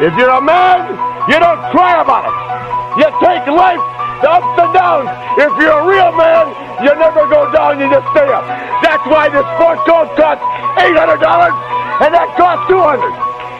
If you're a man, you don't cry about it. You take life, ups and downs. If you're a real man, you never go down, you just stay up. That's why this sport coat costs $800 and that costs 200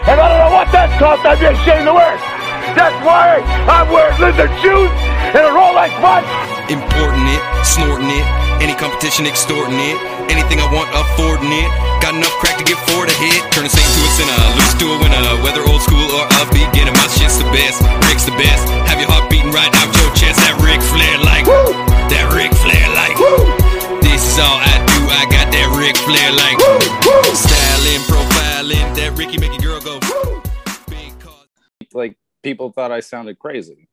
And I don't know what that costs, I'd be ashamed to wear it. That's why I'm wearing lizard shoes and a Rolex watch. Importing it, snorting it, any competition extorting it, anything I want affording it. Got enough crack to get four to hit. Turn a saint to a sinner, lose to a winner. Whether old school or a beginner, my shit's the best. Rick's the best. Have your heart beating right out your chest. That Ric Flair like, Woo! that Ric Flair like. Woo! This is all I do. I got that Ric Flair like. Woo! Woo! Styling, profiling, that Ricky make a girl go. Woo! Like people thought I sounded crazy.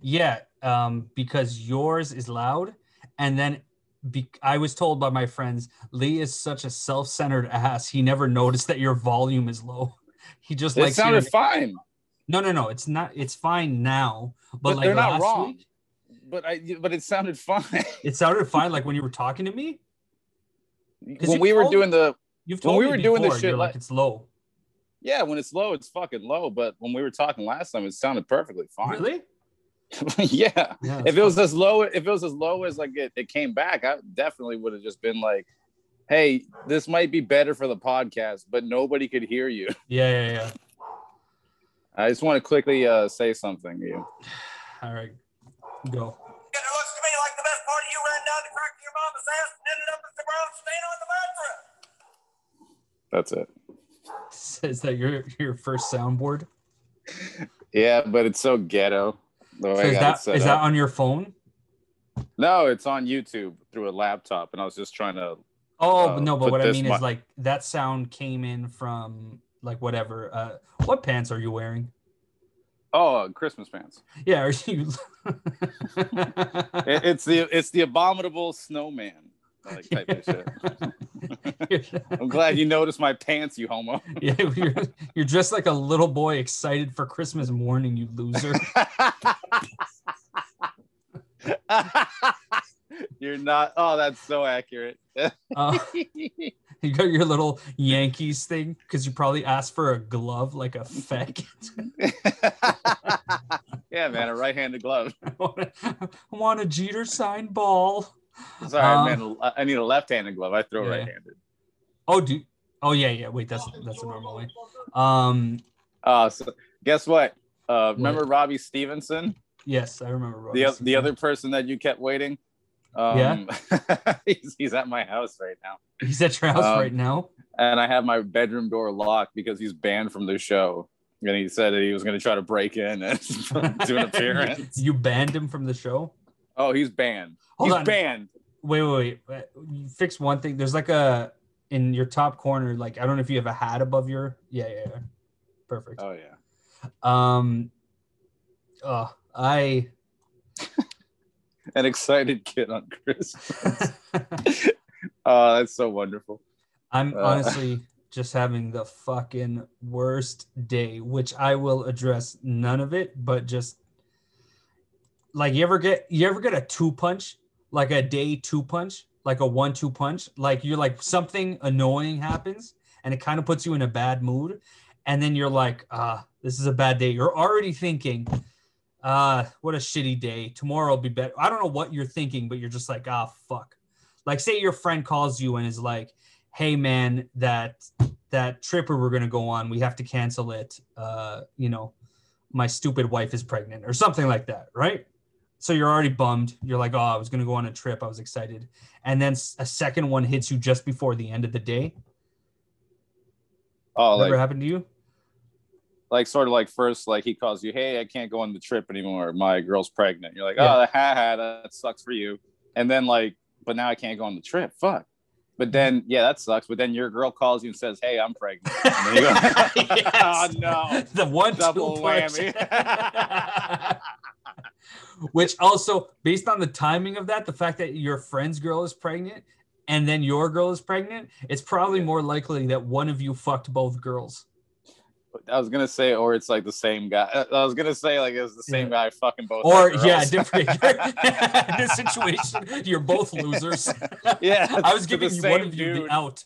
Yeah, um, because yours is loud, and then be- I was told by my friends, Lee is such a self-centered ass. He never noticed that your volume is low. He just like It likes sounded hearing- fine, No, no, no. It's not. It's fine now, but, but like they're not last wrong. week, But I but it sounded fine. it sounded fine. Like when you were talking to me. when we were doing the You've told When we me were doing this before, shit like like- it's low. yeah, when it's low, it's fucking low. But when we were talking last time, it sounded perfectly fine. Really? yeah. Yeah. If it was fine. as low, if it was as low as like it, it came back, I definitely would have just been like, "Hey, this might be better for the podcast, but nobody could hear you." Yeah, yeah, yeah. I just want to quickly uh, say something to you. All right, go. It looks to me like the best part of you ran down the crack of your mama's ass and ended up as the brown stain on the mattress. That's it. Is that your your first soundboard? Yeah, but it's so ghetto. So is that is that on your phone? No, it's on YouTube through a laptop, and I was just trying to. Oh uh, no, but what I mean is like that sound came in from like whatever. Uh, what pants are you wearing? Oh, uh, Christmas pants. Yeah, are you? It- it's the it's the abominable snowman like type of shit. I'm glad you noticed my pants, you homo. yeah, you're, you're dressed like a little boy excited for Christmas morning, you loser. You're not. Oh, that's so accurate. Uh, you got your little Yankees thing because you probably asked for a glove like a feck. yeah, man, a right-handed glove. I want a- I want a Jeter signed ball. Sorry, Uh, man. I need a left-handed glove. I throw Yeah. right-handed. Oh, dude. Oh yeah, yeah. Wait, that's that's a normal way. Um, Uh, so guess what? Uh, remember Robbie Stevenson, yes, I remember. Robbie the the other person that you kept waiting? Um, Yeah. he's, he's at my house right now, He's at your house um, right now. and I have my bedroom door locked because he's banned from the show. And he said that he was going to try to break in and do an appearance. you banned him from the show. Oh, he's banned. Hold he's on. banned. Wait, wait, wait. You fix one thing. There's like a in your top corner. Like I don't know if you have a hat above your. Yeah, yeah, yeah. Perfect. Oh yeah. Um. Oh, I. An excited kid on Christmas. oh, that's so wonderful. I'm Uh. honestly just having the fucking worst day, which I will address none of it, but just like you ever get you ever get a two punch, like a day two punch, like a one two punch, like you're like something annoying happens and it kind of puts you in a bad mood, and then you're like, ah, this is a bad day. You're already thinking, ah, what a shitty day. Tomorrow will be better. I don't know what you're thinking, but you're just like, ah, fuck. Like, say your friend calls you and is like, hey man that that trip we were going to go on we have to cancel it. Uh you know my stupid wife is pregnant or something like that right? So you're already bummed. You're like oh i was going to go on a trip. I was excited. And then a second one hits you just before the end of the day. Oh, ever like happened to you like sort of like first like he calls you, hey, I can't go on the trip anymore. My girl's pregnant. You're like, Yeah. oh, ha ha, that sucks for you. And then like, but now I can't go on the trip. Fuck. But then mm-hmm. yeah, that sucks. But then your girl calls you and says, hey, I'm pregnant. And you go, oh no. the one Double whammy. Which also, based on the timing of that, the fact that your friend's girl is pregnant and then your girl is pregnant, it's probably Yeah. more likely that one of you fucked both girls. I was gonna say, or it's like the same guy. I was gonna say like it's the same guy fucking both. Or yeah, different. this situation, you're both losers. Yeah, I was giving you one of you the dude. out.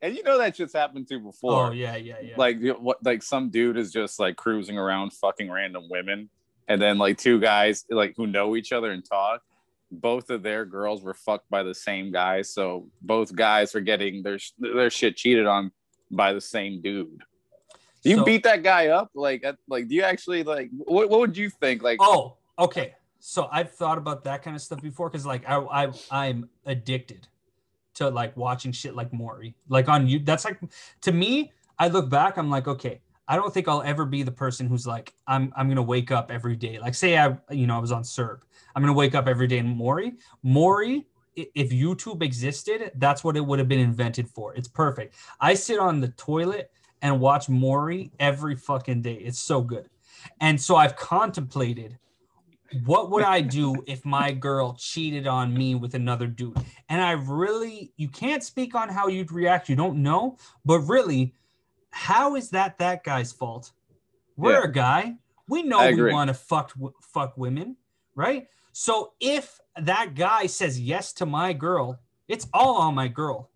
and you know that shit's happened to before. Oh yeah, yeah, yeah. Like what? Like some dude is just like cruising around, fucking random women, and then like two guys like who know each other and talk. Both of their girls were fucked by the same guy, so both guys are getting their their shit cheated on by the same dude. Do you So- beat that guy up? Like, uh, like, do you actually like? What, what would you think? Like, Oh, okay. So I've thought about that kind of stuff before because like I, I I'm addicted to like watching shit like Maury. Like on you that's like to me, I look back, I'm like, okay, I don't think I'll ever be the person who's like, I'm I'm gonna wake up every day. Like say I you know I was on Serb. I'm gonna wake up every day in Maury. Maury, if YouTube existed, that's what it would have been invented for. It's perfect. I sit on the toilet and watch Maury every fucking day. It's so good. And so I've contemplated what would I do if my girl cheated on me with another dude? And I really, you can't speak on how you'd react. You don't know, but really, how is that that guy's fault? We're Yeah. a guy. We know I we want to fuck fuck women, right? So if that guy says yes to my girl, it's all on my girl.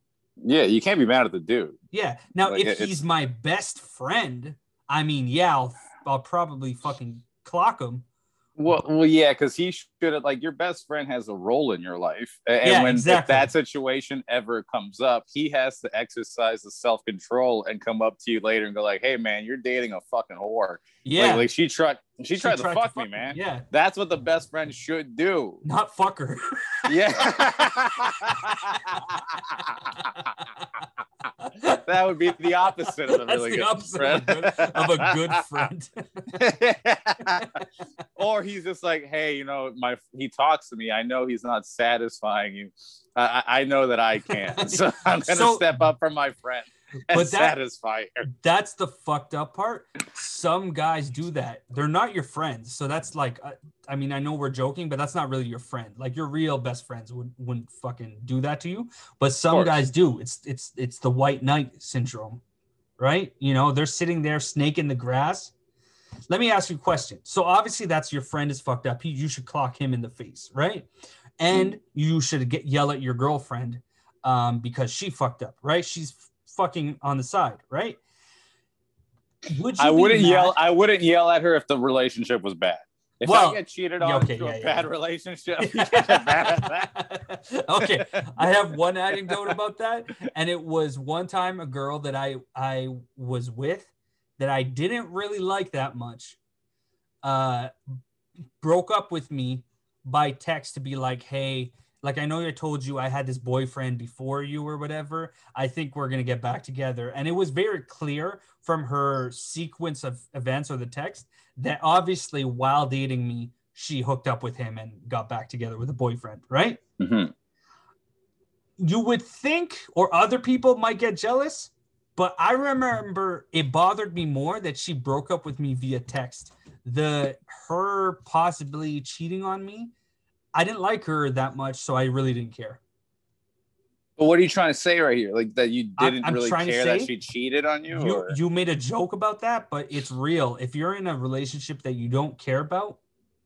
Yeah, you can't be mad at the dude. Yeah. Now, Like, if he's my best friend, I mean, yeah, I'll, I'll probably fucking clock him. Well, well, yeah, because he should have like your best friend has a role in your life, and Yeah, when exactly. that situation ever comes up, he has to exercise the self control and come up to you later and go like, "Hey, man, you're dating a fucking whore." Yeah. like, like she tried, she, tried, to fuck me, me. man. Yeah. That's what the best friend should do. Not fuck her. Yeah. that would be the opposite of a really good friend. of a good, of a good friend. or he's just like, hey, you know, my he talks to me. I know he's not satisfying you. I, I I know that I can't, so I'm gonna So- step up for my friend and But that- satisfy her. That's the fucked up part. Some guys do that. They're not your friends. So that's like, uh, I mean, I know we're joking, but that's not really your friend. Like your real best friends would, wouldn't fucking do that to you. But some guys do. It's it's it's the white knight syndrome, right? You know, they're sitting there snake in the grass. Let me ask you a question. So obviously that's your friend is fucked up. He, you should clock him in the face, right? And you should get yell at your girlfriend um, because she fucked up, right? She's fucking on the side, right? Would you I wouldn't mad- yell. I wouldn't yell at her if the relationship was bad. If Well, I get cheated on okay, through yeah, a yeah, bad yeah. relationship, you get mad at that. okay, I have one anecdote about that, and it was one time a girl that I I was with that I didn't really like that much, uh, broke up with me by text to be like, hey. Like I know I told you I had this boyfriend before you or whatever. I think we're gonna get back together, and it was very clear from her sequence of events or the text that obviously while dating me, she hooked up with him and got back together with a boyfriend, right? Mhm. You would think, or other people might get jealous, but I remember it bothered me more that she broke up with me via text. The her possibly cheating on me, I didn't like her that much, so I really didn't care. But what are you trying to say right here? Like that you didn't I'm really care that she cheated on you? You or- you made a joke about that, but it's real. If you're in a relationship that you don't care about,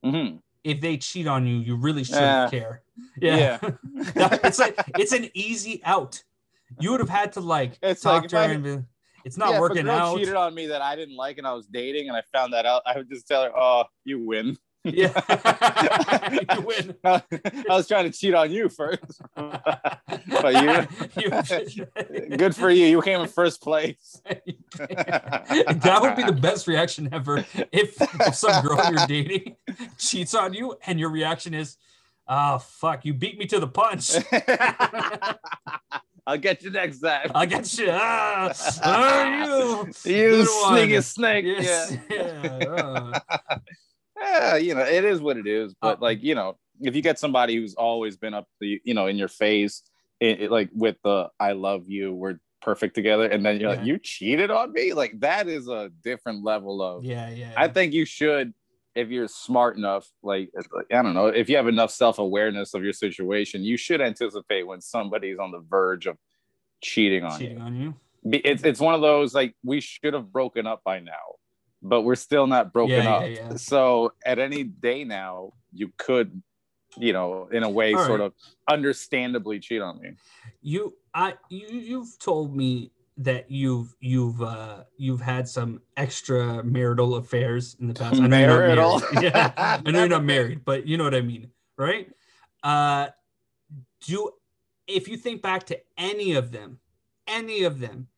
Mhm. if they cheat on you, you really should Yeah. care. Yeah. it's like it's an easy out. You would have had to like It's talk like to her I- and be, it's not Yeah, if a working girl out. cheated on me that I didn't like and I was dating and I found that out, I would just tell her, "Oh, you win." Yeah, you win. I was trying to cheat on you first, but you, good for you. You came in first place. that would be the best reaction ever if, if some girl you're dating cheats on you and your reaction is, "Oh fuck, you beat me to the punch." I'll get you next time. I'll get you. Ah, ah, you. You sneaky snake. Yes. Yeah. Yeah. uh. yeah, you know, it is what it is. But Uh, like, you know, if you get somebody who's always been up the, you know, in your face, it, it- like with the "I love you," we're perfect together, and then you're Yeah. like, "You cheated on me," like that is a different level of. Yeah, yeah. I think you should, if you're smart enough, like I don't know, if you have enough self awareness of your situation, you should anticipate when somebody's on the verge of cheating on cheating you. on you. It's it's one of those like we should have broken up by now, but we're still not broken Yeah, up. yeah, yeah. So at any day now, you could, you know, in a way, All sort right. of understandably cheat on me. You, I, you, you've told me that you've you've uh you've had some extra marital affairs in the past. I know you're not Marital? married. Yeah, I know you're not married, but you know what I mean, right? Uh do if you think back to any of them, any of them,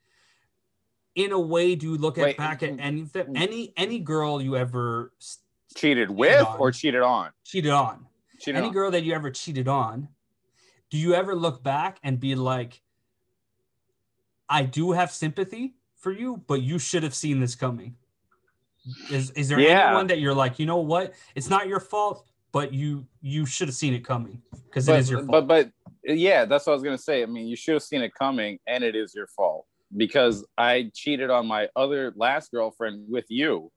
in a way, do you look at Wait, back at any of them, any any girl you ever Cheated with on. or cheated on? cheated on? Cheated any on. girl that you ever cheated on, do you ever look back and be like, I do have sympathy for you, but you should have seen this coming? Is is there Yeah. anyone that you're like, you know what? It's not your fault, but you you should have seen it coming because it is your fault. but but yeah, that's what I was gonna say. I mean, you should have seen it coming, and it is your fault because I cheated on my other last girlfriend with you.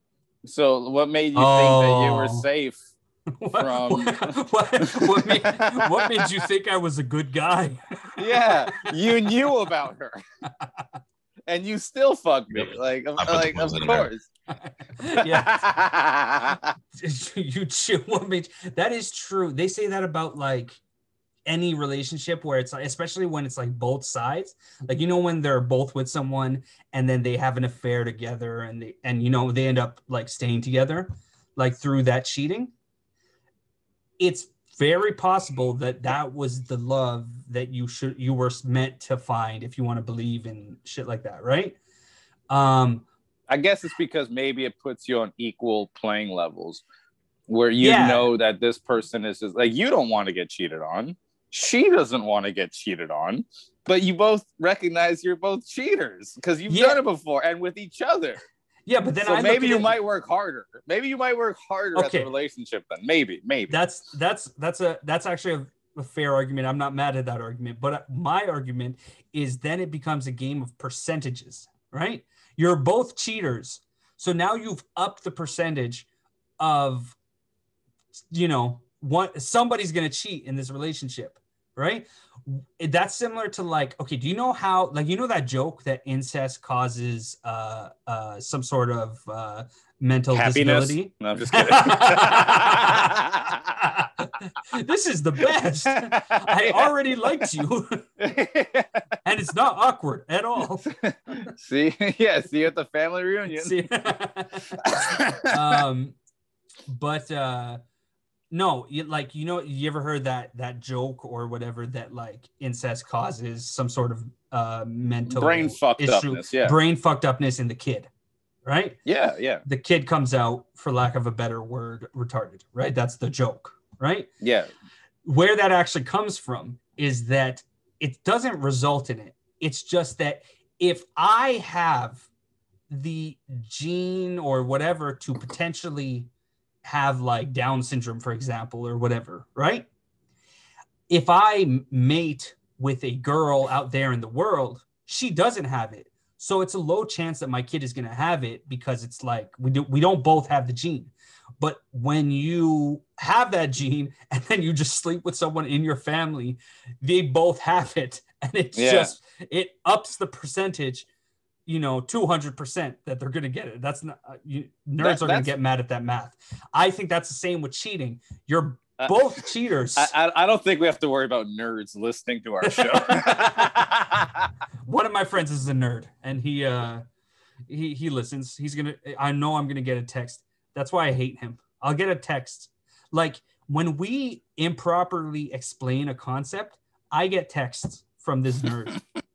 So what made you think that you were Oh. safe? What, from- what, what, what made, what made you think I was a good guy? Yeah, you knew about her, and you still fucked me. Like, I put the like of ones in there. course. yeah, you chew what made that is true. They say that about like any relationship where it's like, especially when it's like both sides. Like you know when they're both with someone and then they have an affair together and they and you know they end up like staying together, like through that cheating. It's very possible that that was the love that you should you were meant to find if you want to believe in shit like that, right? Um I guess it's because maybe it puts you on equal playing levels where you Yeah. know that this person is just like you don't want to get cheated on. She doesn't want to get cheated on, but you both recognize you're both cheaters because you've Yeah. done it before and with each other. Yeah, but then so I maybe you it- might work harder. Maybe you might work harder at the relationship then. Maybe, maybe. that's that's that's a that's actually a, a fair argument i'm not mad at that argument but my argument is then it becomes a game of percentages right you're both cheaters so now you've upped the percentage of you know one somebody's going to cheat in this relationship right that's similar to like okay do you know how like you know that joke that incest causes uh uh some sort of uh mental Happiness. disability No, I'm just kidding. this is the best. I already liked you, and it's not awkward at all. see, yeah, see you at the family reunion. See? um, but uh, no, you, like you know, you ever heard that that joke or whatever that like incest causes some sort of uh mental Brain fucked issue, upness, yeah. brain fucked upness in the kid, right? yeah, yeah, The kid comes out, for lack of a better word, retarded, right? That's the joke, right? yeah. where that actually comes from is that it doesn't result in it. It's just that if I have the gene or whatever to potentially have like Down syndrome, for example, or whatever, right? If I mate with a girl out there in the world, she doesn't have it. So it's a low chance that my kid is going to have it because it's like we do we don't both have the gene. But when you have that gene and then you just sleep with someone in your family, they both have it. And it's Yeah. just, it ups the percentage, you know, 200% that they're going to get it. That's not, uh, you, nerds That- are going to get mad at that math. I think that's the same with cheating. You're Uh, both cheaters. I, I, I don't think we have to worry about nerds listening to our show. One of my friends is a nerd and he, uh, he, he listens. He's going to, I know I'm going to get a text. That's why I hate him. I'll get a text. Like when we improperly explain a concept, I get texts from this nerd.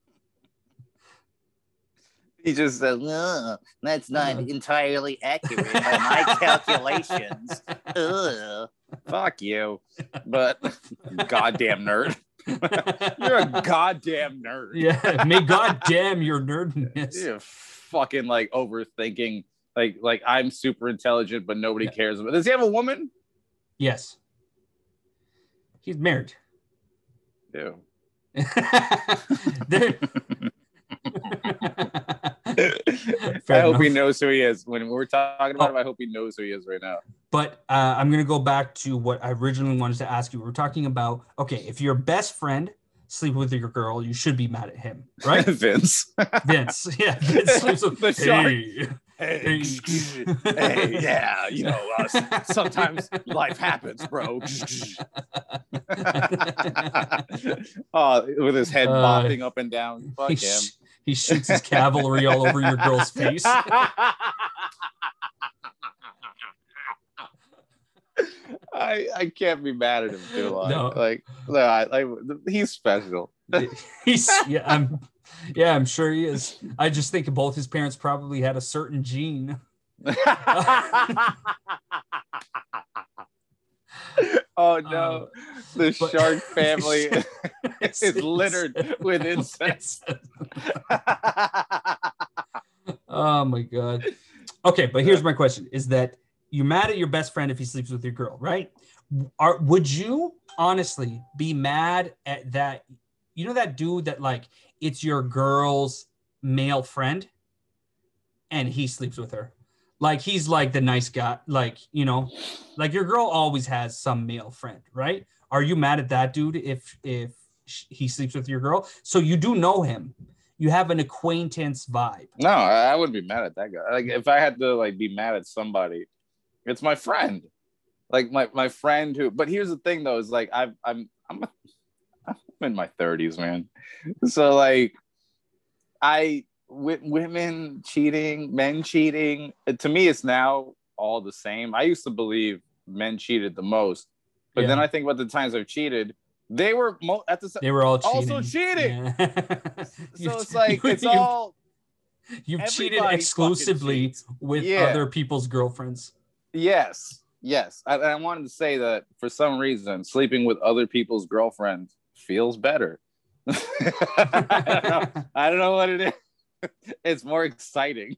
he just said, No, that's not Uh. entirely accurate by my calculations. Ugh. "Fuck you," but goddamn nerd. You're a goddamn nerd. yeah, may God damn your nerdness. You're fucking like overthinking. Like, like I'm super intelligent, but nobody Yeah. cares about. Does he have a woman? Yes. He's married. Ew. There- I hope he knows who he is. When we're talking about him, I hope he knows who he is right now. but uh, I'm going to go back to what I originally wanted to ask you. We are talking about okay, if your best friend sleep with your girl, you should be mad at him, right? Vince. Vince, yeah, Vince sleeps with The shark. Hey. Hey, hey, yeah, you know, uh, sometimes life happens, bro. oh, with his head Uh, bopping up and down. Fuck him. He shoots his cavalry all over your girl's face. I I can't be mad at him too long. No. Like no, I, like he's special. He's yeah, I'm yeah, I'm sure he is. I just think both his parents probably had a certain gene. oh no, the Uh, but- shark family is littered with insects. oh my god. Okay, but here's my question: Is that you're mad at your best friend if he sleeps with your girl, right? Are would you honestly be mad at that? You know that dude that like it's your girl's male friend, and he sleeps with her. Like he's like the nice guy, like you know, like your girl always has some male friend, right? Are you mad at that dude if if he sleeps with your girl? So you do know him, you have an acquaintance vibe. No, I wouldn't be mad at that guy. Like if I had to like be mad at somebody, it's my friend. Like my my friend who. But here's the thing though: is like I've I'm I'm I'm in my thirties, man. So like I women cheating, men cheating. Uh, to me, it's now all the same. I used to believe men cheated the most, but Yeah. then I think about the times I've cheated. They were mo- at the They were all cheating. also cheating. Yeah. So it's like it's all You've cheated exclusively with Yeah. other people's girlfriends. Yes, yes. I, I wanted to say that for some reason, sleeping with other people's girlfriends feels better. I, don't I don't know what it is. It's more exciting.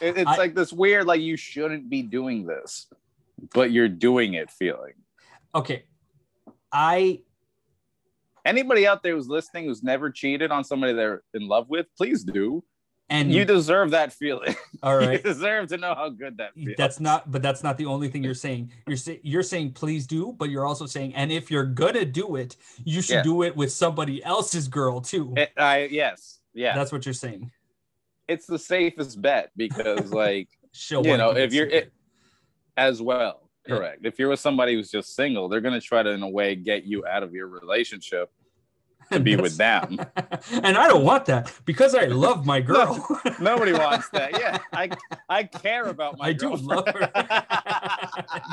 It- it's I- like this weird, like you shouldn't be doing this, but you're doing it feeling. Okay. I Anybody out there who's listening who's never cheated on somebody they're in love with, please do. and You deserve that feeling. All right. You deserve to know how good that feels. That's not, but that's not the only thing you're saying. You're saying you're saying please do, but you're also saying, and if you're gonna do it, you should Yeah. do it with somebody else's girl too. It- I yes, yeah. That's what you're saying. it's the safest bet because like Show you know if you're it, as well Yeah. correct if you're with somebody who's just single they're going to try to in a way get you out of your relationship to be with them and I don't want that because I love my girl. nobody wants that yeah i i care about my I do love her.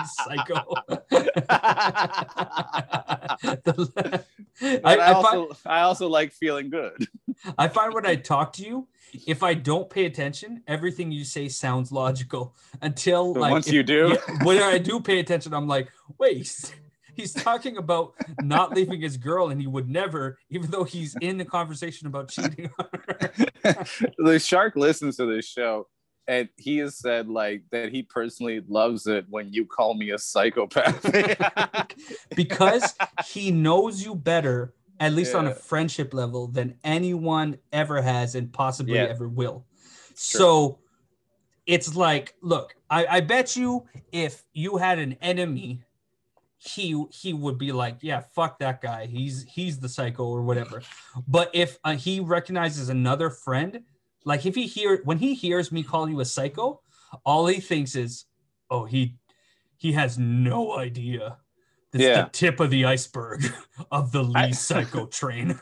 psycho. I, I, I, also find, i also like feeling good I find when I talk to you, if I don't pay attention, everything you say sounds logical. Until But like once if- you do? yeah, when I do pay attention, I'm like, wait, he's, talking about not leaving his girl, and he would never, even though he's in the conversation about cheating on her. the shark listens to this show and he has said like that he personally loves it when you call me a psychopath. Because he knows you better, at least on a friendship level, than anyone ever has and possibly Yeah. ever will. So it's like, look, I, I bet you if you had an enemy, he he would be like, yeah, fuck that guy. He's he's the psycho or whatever. But if uh, he recognizes another friend, like if he hear when he hears me call you a psycho, all he thinks is, oh, he he has no idea. That's Yeah. the tip of the iceberg of the Lee I- psycho train.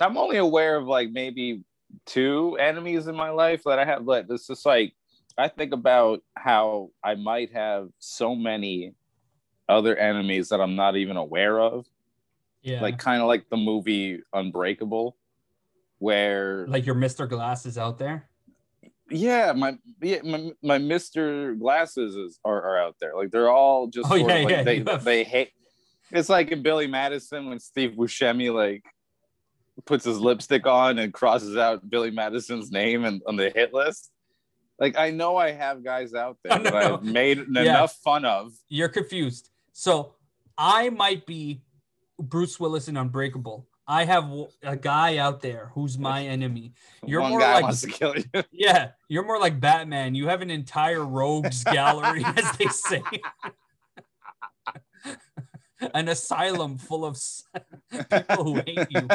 I'm only aware of like maybe two enemies in my life that I have, but this is like I think about how I might have so many other enemies that I'm not even aware of. Yeah. Like kind of like the movie Unbreakable, where like your Mr. Glass is out there. Yeah, my yeah, my, my Mr. Glasses is, are, are out there. Like they're all just Oh, sort yeah, of like yeah, they they hate. It's like in Billy Madison when Steve Buscemi like puts his lipstick on and crosses out Billy Madison's name and on the hit list. Like I know I have guys out there Oh, that no. I've made Yeah. enough fun of. You're confused. So I might be Bruce Willis in Unbreakable. I have a guy out there who's my enemy. You're One more guy like wants to kill you. yeah, you're more like Batman. You have an entire rogues gallery, as they say. an asylum full of people who hate you.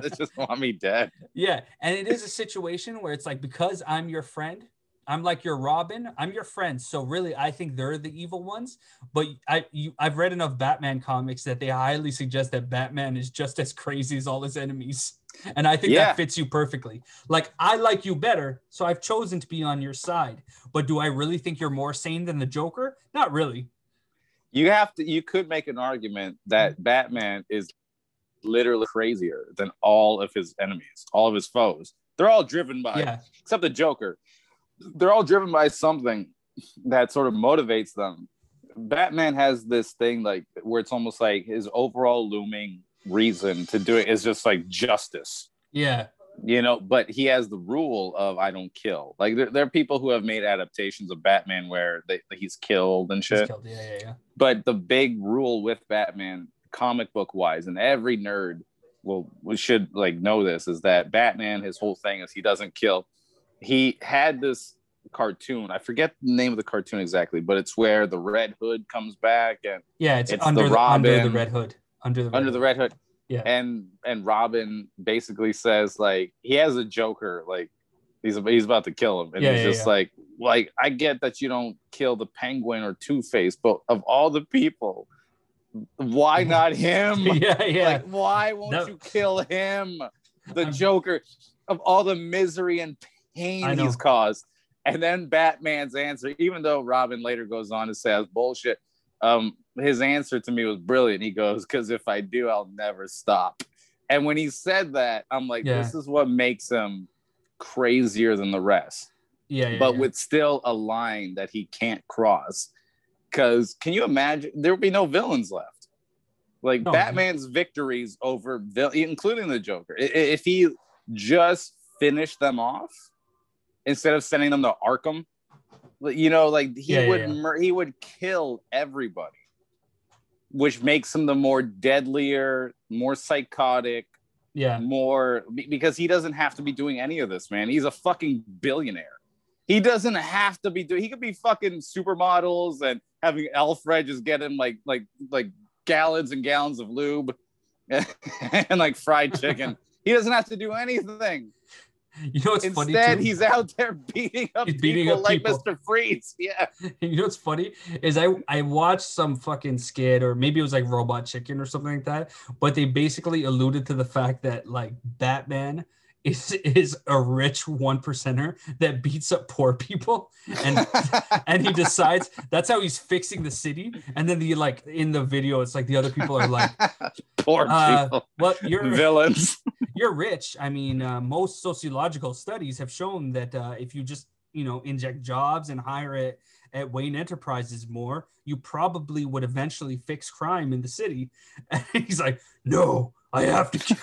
they just want me dead. Yeah, and it is a situation where it's like because I'm your friend, I'm like your Robin. I'm your friend. So really, I think they're the evil ones. But I, you, I've read enough Batman comics that they highly suggest that Batman is just as crazy as all his enemies, and I think Yeah. that fits you perfectly. Like I like you better, so I've chosen to be on your side. But do I really think you're more sane than the Joker? Not really. you have to you could make an argument that batman is literally crazier than all of his enemies all of his foes they're all driven by Yeah, except the joker they're all driven by something that sort of motivates them batman has this thing like where it's almost like his overall looming reason to do it is just like justice yeah, you know but he has the rule of i don't kill like there, there are people who have made adaptations of batman where they, he's killed and shit killed. Yeah, yeah, yeah. but the big rule with Batman, comic book wise, and every nerd will we should like know this is that Batman, his whole thing is he doesn't kill. He had this cartoon. I forget the name of the cartoon exactly, but it's where the Red Hood comes back and Yeah, it's, It's under the the, under the red hood. Under the red under the hood. Red Hood. Yeah. And and Robin basically says like he has a Joker like he's he's about to kill him, and Yeah, he's yeah, just yeah. like like I get that you don't kill the Penguin or Two Face, but of all the people, why not him? yeah, yeah. Like, why won't No. you kill him? The Joker of all the misery and pain he's caused. And then Batman's answer, even though Robin later goes on to say that's bullshit, um, his answer to me was brilliant. He goes, Because if I do, I'll never stop. And when he said that, I'm like, Yeah. this is what makes him crazier than the rest yeah, yeah, but yeah. with still a line that he can't cross. Because can you imagine there would be no villains left? Like No. Batman's victories over, including the Joker, if he just finished them off instead of sending them to Arkham, you know, like he Yeah, would yeah. mur- he would kill everybody, which makes him the more deadlier, more psychotic, yeah. more because he doesn't have to be doing any of this, man. He's a fucking billionaire. He doesn't have to be doing. He could be fucking supermodels and having Alfred just get him like like like gallons and gallons of lube and, like fried chicken. he doesn't have to do anything. You know what's funny Instead, he's out there beating up He's beating people up like people. Mr. Freeze. Yeah. you know what's funny is I I watched some fucking skit or maybe it was like Robot Chicken or something like that, but they basically alluded to the fact that like Batman is is a rich one percenter that beats up poor people and and he decides that's how he's fixing the city and then the like in the video it's like the other people are like Poor uh, people. well you're Villains. you're rich. I mean, uh, most sociological studies have shown that uh, if you just you know inject jobs and hire it at Wayne Enterprises more, you probably would eventually fix crime in the city. And he's like, no, I have to,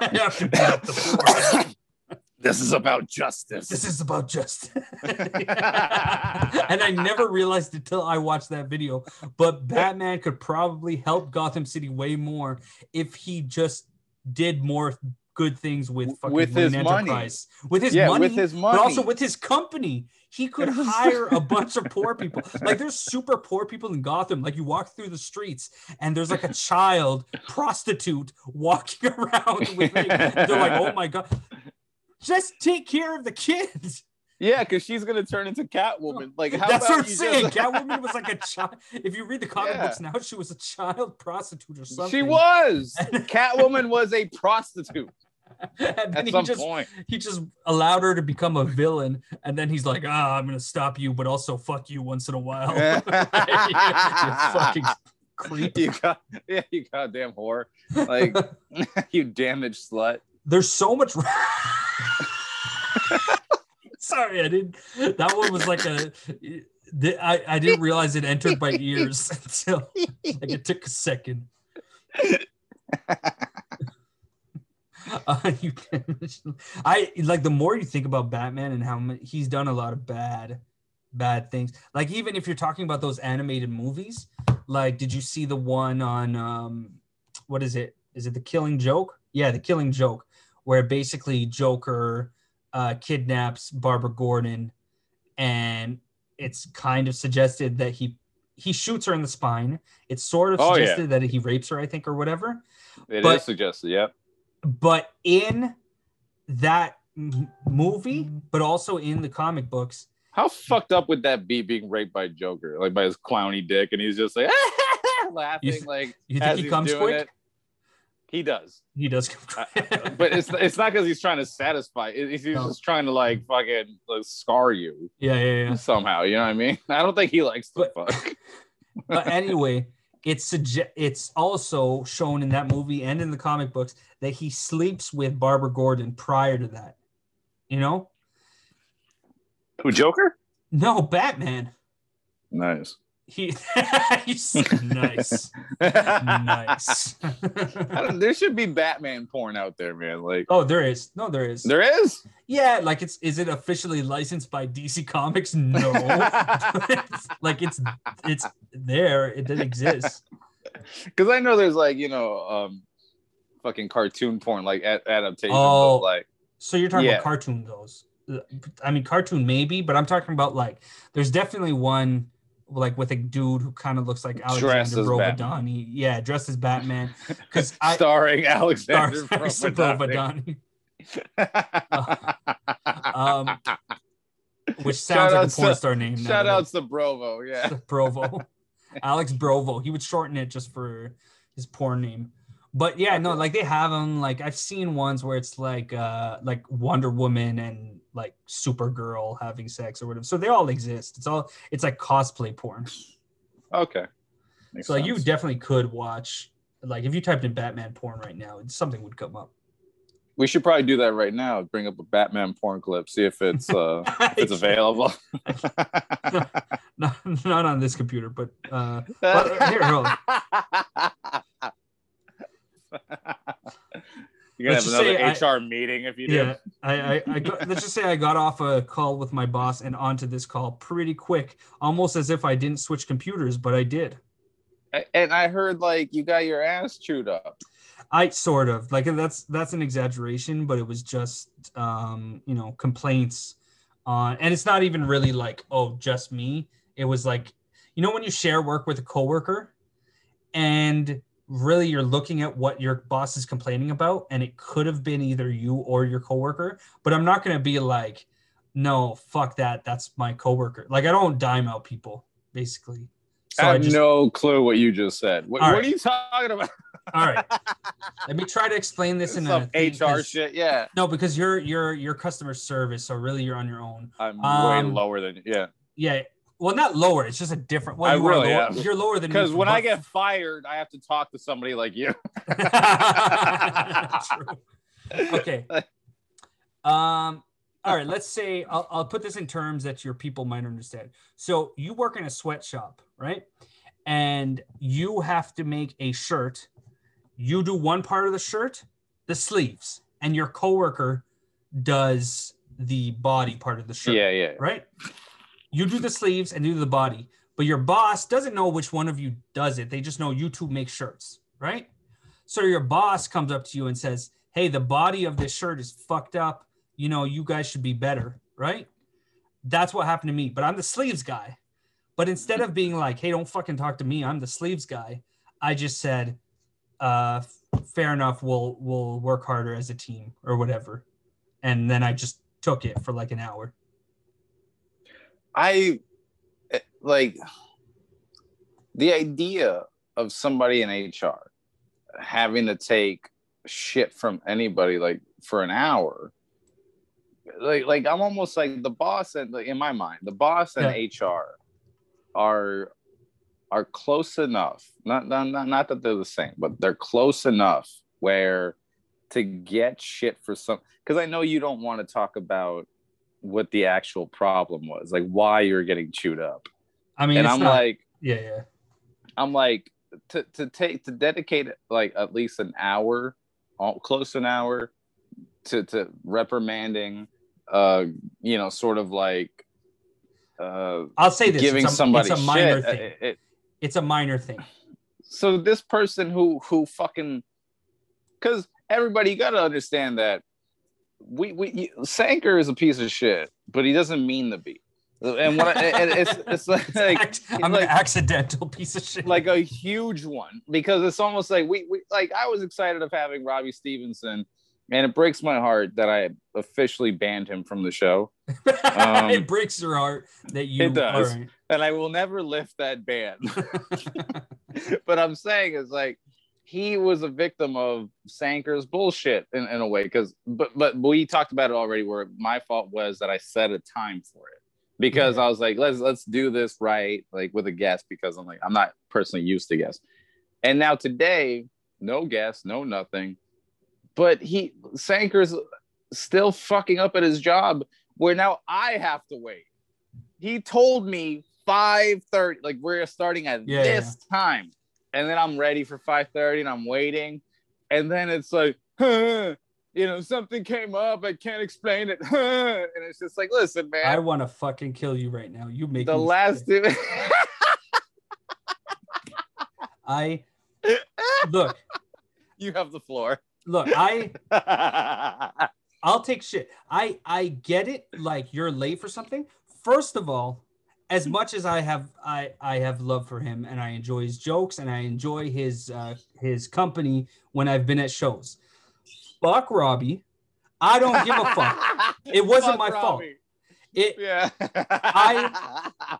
I have to beat up the poor. this is about justice. This is about justice. and I never realized it till I watched that video. But Batman could probably help Gotham City way more if he just did more good things with fucking With Wayne his money. Enterprise. With his yeah, money, with his money. but also with his company. He could hire a bunch of poor people. Like there's super poor people in Gotham. Like you walk through the streets and there's like a child prostitute walking around with like, they're like, oh my god. Just take care of the kids. Yeah, because she's gonna turn into Catwoman. Like, how That's what I'm saying. just- Catwoman was like a child. If you read the comic Yeah. books now, she was a child prostitute or something. She was. Catwoman was a prostitute and then at he just point. he just allowed her to become a villain, and then he's like, "Ah, I'm gonna stop you, but also fuck you once in a while." you fucking creep. You got, yeah, you goddamn whore. Like, you damaged slut. There's so much. Sorry, I didn't. That one was like a. I, I didn't realize it entered my ears until like it took a second. Uh, you can, I like the more you think about Batman and how he's done a lot of bad, bad things. Like even if you're talking about those animated movies, like did you see the one on um, what is it? Is it the Killing Joke? Yeah, the Killing Joke, where basically Joker uh, kidnaps Barbara Gordon, and it's kind of suggested that he he shoots her in the spine. It's sort of Oh, yeah. suggested that he rapes her, I think, or whatever It is But- suggested. Yep. But in that m- movie, but also in the comic books, How fucked up would that be being raped by Joker, like by his clowny dick, and he's just like laughing, th- like You as think he he's comes quick? it. He does, He does come quick. but it's it's not because he's trying to satisfy. He's No. just trying to like fucking like, scar you yeah, yeah, yeah. somehow. You know what I mean? I don't think he likes to But- fuck. but anyway, it's sugge- it's also shown in that movie and in the comic books that he sleeps with Barbara Gordon prior to that. You know? Who Joker? No, Batman. Nice. He he's nice. nice. There should be Batman porn out there, man. Like oh, there is. No, there is. there is. Yeah, like it's is it officially licensed by DC Comics? No. It's- like it's it's there. It did exist. Because I know there's like you know, um, fucking cartoon porn like a- adaptations. Oh. like So you're talking Yeah. about cartoon those. I mean cartoon maybe, but I'm talking about like there's definitely one like with a dude who kind of looks like Alexander. Brovadani. Yeah, dressed as Batman. Because I starring stars Alexander Brovadani. um, which Shout sounds like a porn to- star name. Shout I- outs to Brovo, yeah. Brovo. Alex Brovo. He would shorten it just for his porn name. But yeah, no, like they have them. Like I've seen ones where it's like uh like Wonder Woman and like Supergirl having sex or whatever. So they all exist. It's all it's like cosplay porn. Okay. Makes So like, you definitely could watch like if you typed in Batman porn right now, something would come up. we should probably do that right now. Bring up a Batman porn clip, see if it's uh if it's available. not, not on this computer, but uh Well, here, hold You're gonna Let's have just say another HR meeting if you do. yeah I, I, I got, let's just say i got off a call with my boss and onto this call pretty quick almost as if i didn't switch computers but i did And I heard like you got your ass chewed up. i sort of like and that's that's an exaggeration but it was just um you know complaints on and it's not even really like oh just me it was like you know when you share work with a coworker and really you're looking at what your boss is complaining about and it could have been either you or your coworker but i'm not going to be like no fuck that that's my coworker like i don't dime out people basically so I i have just no clue what you just said. What, what right. are you talking about? all right let me try to explain this in Some a hr shit. Yeah, no because you're you're you're customer service so really you're on your own I'm Um, way lower than yeah. yeah well not lower it's just a different well I you are really lower, am. you're lower than me Because when I get fired, I have to talk to somebody like you. Okay. Um. All right. Let's say I'll, I'll put this in terms that your people might understand. So you work in a sweatshop, right? And you have to make a shirt. You do one part of the shirt, the sleeves, and your coworker does the body part of the shirt Yeah, yeah. right? You do the sleeves and you do the body, but your boss doesn't know which one of you does it. They just know you two make shirts, right? So your boss comes up to you and says, Hey, the body of this shirt is fucked up. You know, you guys should be better, right? That's what happened to me, but I'm the sleeves guy. But instead of being like, Hey, don't fucking talk to me, I'm the sleeves guy, I just said, uh, fair enough, we'll we'll work harder as a team or whatever. And then I just took it for like an hour. I eh, like the idea of somebody in HR having to take shit from anybody like for an hour. Like, like I'm almost like the boss and like, in my mind, the boss and HR are are close enough. Not, not not not that they're the same, but they're close enough where to get shit for some because I know you don't want to talk about what the actual problem was, like why you're getting chewed up. I mean, and I'm not- like, yeah, yeah. I'm like, to, to take to dedicate like at least an hour, close to an hour, to to reprimanding, uh, you know, sort of like, uh, I'll say this: giving it's a, somebody it's a minor shit. thing. It- it- it's a minor thing. so this person who who fucking, because everybody, you got to understand that we we Sanker is a piece of shit, but he doesn't mean to be. And what I, and it's it's like, Act- I'm like- an accidental piece of shit. like a huge one because it's almost like we, we like I was excited of having Robbie Stevenson and it breaks my heart that I officially banned him from the show. Um, it breaks your heart that you it does. right. and I will never lift that ban. but I'm saying is like he was a victim of Sanker's bullshit in, in a way because but but we talked about it already where my fault was that I set a time for it. Because Yeah. I was like let's let's do this right like with a guest because I'm like I'm not personally used to guests and now today no guests no nothing. But he Sanker's still fucking up at his job where now I have to wait. He told me 5:30 like we're starting at Yeah, this time and then I'm ready for 5:30 and I'm waiting and then it's like huh, you know something came up I can't explain it huh, and it's just like listen man I want to fucking kill you right now. You make the last sick. I look, you have the floor look, I I'll take shit. I I get it. Like you're late for something. First of all, as much as I have I I have love for him and I enjoy his jokes and I enjoy his uh, his company when I've been at shows. Fuck Robbie. I don't give a fuck. It wasn't Fuck my fault. It yeah I-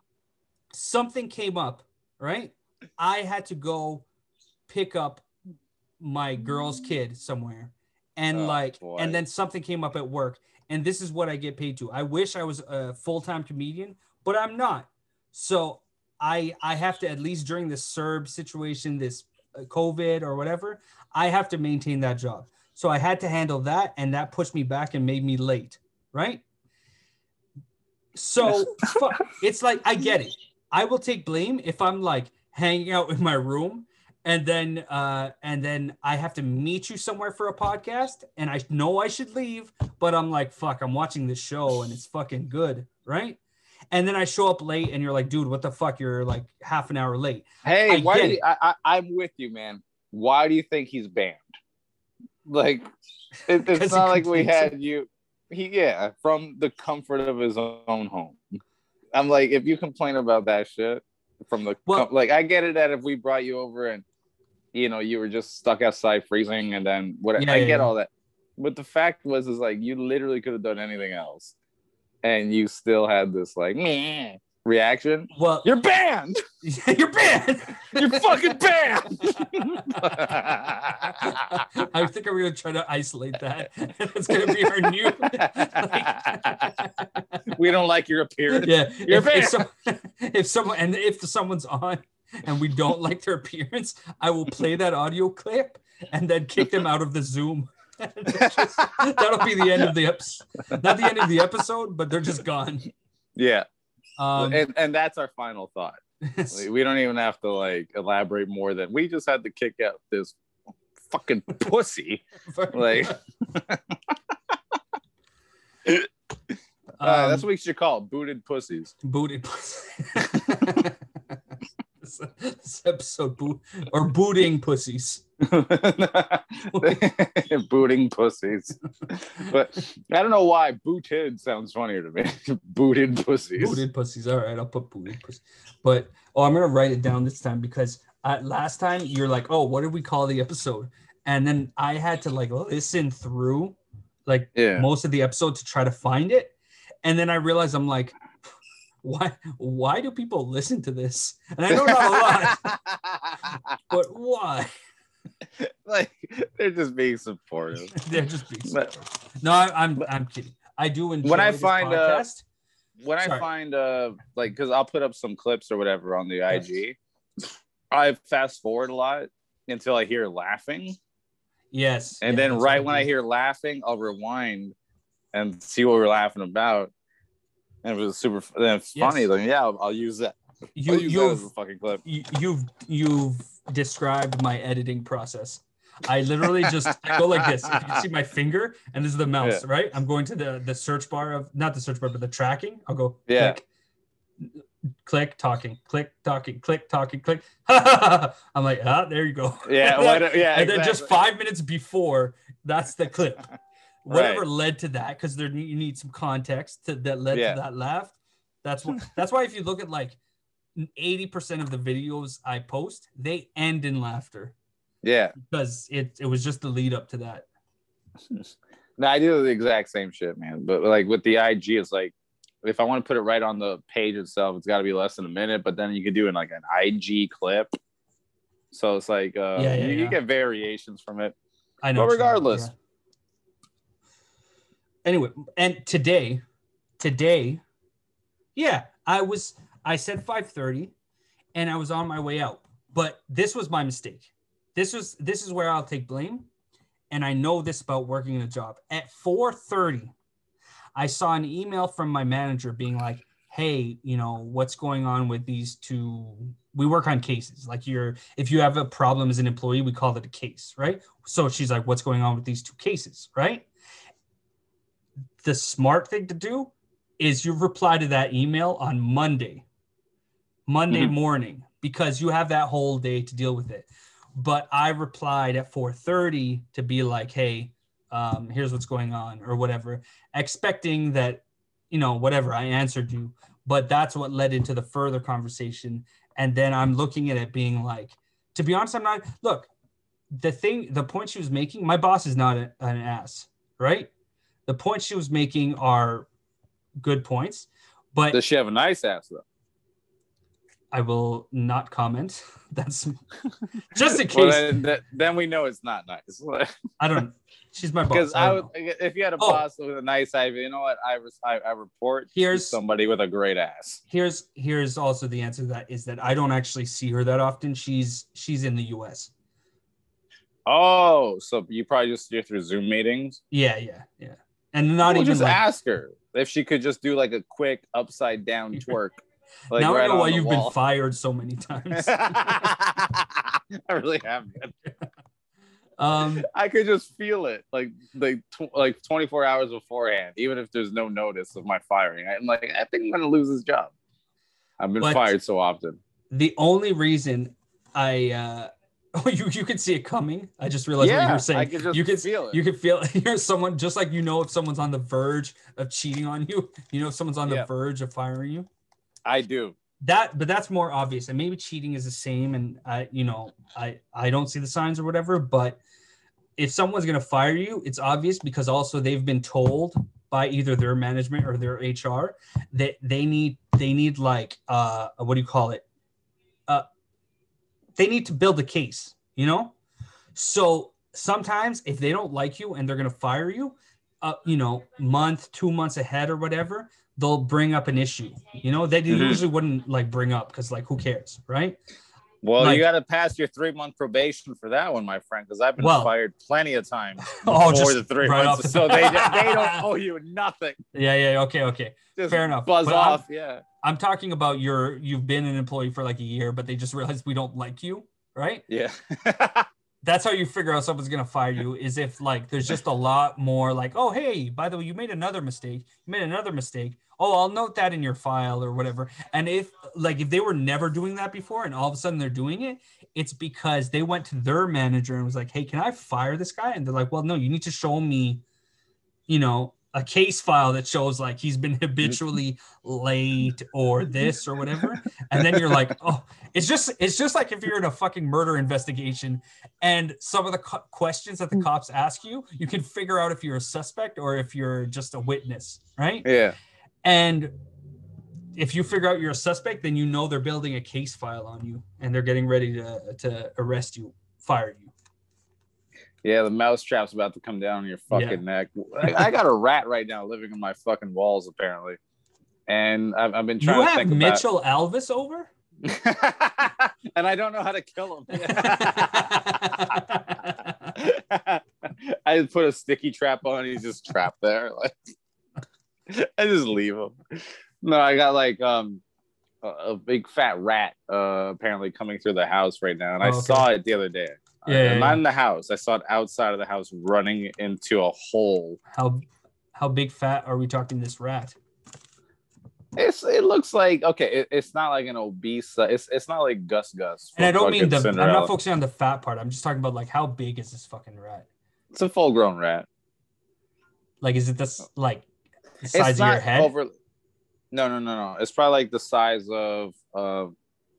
something came up, right? I had to go pick up my girl's kid somewhere. And Oh, like boy. and then something came up at work and this is what I get paid to. I wish I was a full-time comedian, but I'm not. So I I have to at least during this Serb situation, this uh, COVID or whatever, I have to maintain that job. So I had to handle that and that pushed me back and made me late, right? So fu- it's like I get it. I will take blame if I'm like hanging out in my room and then uh and then I have to meet you somewhere for a podcast and I know I should leave, but I'm like fuck, I'm watching this show and it's fucking good, right? And then I show up late and you're like, dude, what the fuck? You're like half an hour late. Hey, I why it. you, I, I, I'm with you, man. Why do you think he's banned? Like, it, it's not like we had you. He, yeah, from the comfort of his own home. I'm like, if you complain about that shit from the, Well- com- like, I get it that if we brought you over and, you know, you were just stuck outside freezing and then what, Yeah, I yeah, get yeah. all that. But the fact was, is like, you literally could have done anything else. And you still had this, like, meh reaction. Well, You're banned. you're banned. You're fucking banned. I think we're gonna try to isolate that. That's gonna be our new. we don't like your appearance. yeah, You're if, if, some, if someone and if someone's on and we don't like their appearance, I will play that audio clip and then kick them out of the Zoom. Just- that'll be the end of the episode. Not the end of the episode, but they're just gone. Yeah, Um, and and that's our final thought. Like, we don't even have to like elaborate more than we just had to kick out this fucking pussy. Like, uh, that's Um, what we should call it, booted pussies. booted pussy. This, this episode boot or booting pussies. Booting pussies. But I don't know why booted sounds funnier to me. Booted pussies. Booted pussies. All right, I'll put booted pussies. But oh, I'm gonna write it down this time because uh, last time you're like, oh, what did we call the episode? And then I had to like listen through like Yeah. most of the episode to try to find it, and then I realized I'm like, why? Why do people listen to this? And I know not a lot, but why? like they're just being supportive. They're just being. But- no, I, I'm I'm kidding. I do enjoy When I find, uh, podcast. when I find uh like because I'll put up some clips or whatever on the Yes. IG, I fast forward a lot until I hear laughing, yes, and yeah, then right when I hear laughing, I'll rewind and see what we're laughing about. And it was super it's Yes. funny, then yeah, I'll, I'll use that. you I'll use that as you've a fucking clip. you, you've you've described my editing process. I literally just I go like this. If you see my finger, and this is the mouse, right? I'm going to the the search bar of not the search bar, but the tracking. I'll go Yeah. click, click, talking, click, talking, click, talking, click. I'm like, ah, there you go. Yeah, yeah, and then just five minutes before, that's the clip. Whatever Right. led to that, because there you need some context to, that led Yeah. to that laugh. That's what. That's why if you look at like 80% of the videos I post, they end in laughter Yeah, because it, it was just the lead up to that. No, I do the exact same shit, man. But like with the IG, it's like if I want to put it right on the page itself, it's got to be less than a minute. But then you could do it in like an IG clip. So it's like uh, Yeah, yeah, you, you get variations from it. I know. But what you regardless. Anyway, and today, today, yeah, I was. I said five thirty, and I was on my way out. But this was my mistake. This was this is where I'll take blame, and I know this about working in a job. At four thirty, I saw an email from my manager being like, "Hey, you know what's going on with these two? We work on cases. Like you're, if you have a problem as an employee, we call it a case, right? So she's like, "What's going on with these two cases?" Right? The smart thing to do is you reply to that email on Monday, Monday Mhm. morning, because you have that whole day to deal with it. But I replied at 4:30 to be like, "Hey, um, here's what's going on," or whatever, expecting that, you know, whatever. I answered you, but that's what led into the further conversation. And then I'm looking at it being like, to be honest, I'm not. Look, the thing, the point she was making, my boss is not a, an ass, right? The points she was making are good points, but Does she have a nice ass though? I will not comment. That's just in case. Well, then, then- then we know it's not nice. I don't. She's my boss. Because I I would, if you had a Oh. boss with a nice eye, you know what? I res- I, I report to Here's- somebody with a great ass. Here's here's also the answer to that is that I don't actually see her that often. She's she's in the U.S. Oh, so you probably just do through Zoom meetings. Yeah, yeah, yeah, and not Well, even just like. ask her if she could just do like a quick upside down twerk. Like now right I know why you've wall. been fired so many times. I really have. um, I could just feel it, like like tw- like 24 hours beforehand, even if there's no notice of my firing. I'm like, I think I'm gonna lose this job. I've been fired so often. the only reason I uh, you you can see it coming. I just realized what you were saying. I could you can feel it. You can feel it. you're someone just like you know if someone's on the verge of cheating on you. You know if someone's on the verge of firing you. I do. That, but that's more obvious. And maybe cheating is the same. And I, you know, I I don't see the signs or whatever. But if someone's gonna fire you, it's obvious because also they've been told by either their management or their HR that they need they need like uh what do you call it? Uh, they need to build a case. You know, so sometimes if they don't like you and they're gonna fire you, uh, you know, month, two months ahead or whatever, they'll bring up an issue. You know, they Mhm. usually wouldn't like bring up because like who cares, right? Well, Like- you got to pass your three month probation for that one, my friend, because I've been Well- fired plenty of times Oh, just the three right months. the So they they don't owe you nothing. Yeah, yeah, okay, okay. Just Fair enough. Buzz But I'm- off. Yeah. I'm talking about your you've been an employee for like a year, but they just realized we don't like you, right? Yeah. That's how you figure out someone's gonna fire you is if like there's just a lot more like, oh hey, by the way, you made another mistake, you made another mistake. Oh, I'll note that in your file or whatever. And if like if they were never doing that before and all of a sudden they're doing it, it's because they went to their manager and was like, Hey, can I fire this guy? And they're like, Well, no, you need to show me, you know, a case file that shows like he's been mm. habitually late or this or whatever. And then you're like, oh, it's just it's just like if you're in a fucking murder investigation and some of the co- questions that the mm. cops ask you, you can figure out if you're a suspect or if you're just a witness, right? yeah. And if you figure out you're a suspect, then you know they're building a case file on you and they're getting ready to to arrest you, fire you. Yeah. The mousetrap's about to come down on your fucking neck. I, I got a rat right now living in my fucking walls, apparently. And I've, I've been trying You to have think Mitchell Elvis over? and I don't know how to kill him. I just put a sticky trap on. He's just trapped there. Like I just leave him. No, I got like um a, a big fat rat uh apparently coming through the house right now, and I Oh, okay. saw it the other day. Uh, Yeah, yeah, not in the house. I saw it outside of the house, running into a hole. how how big fat are we talking this rat? It's it looks like okay. It, it's not like an obese. uh, It's it's not like Gus Gus. And I don't mean the I'm not focusing on the fat part. I'm just talking about like how big is this fucking rat? It's a full grown rat. Like is it this like the size it's of your head? over. No, no, no, no. It's probably like the size of uh,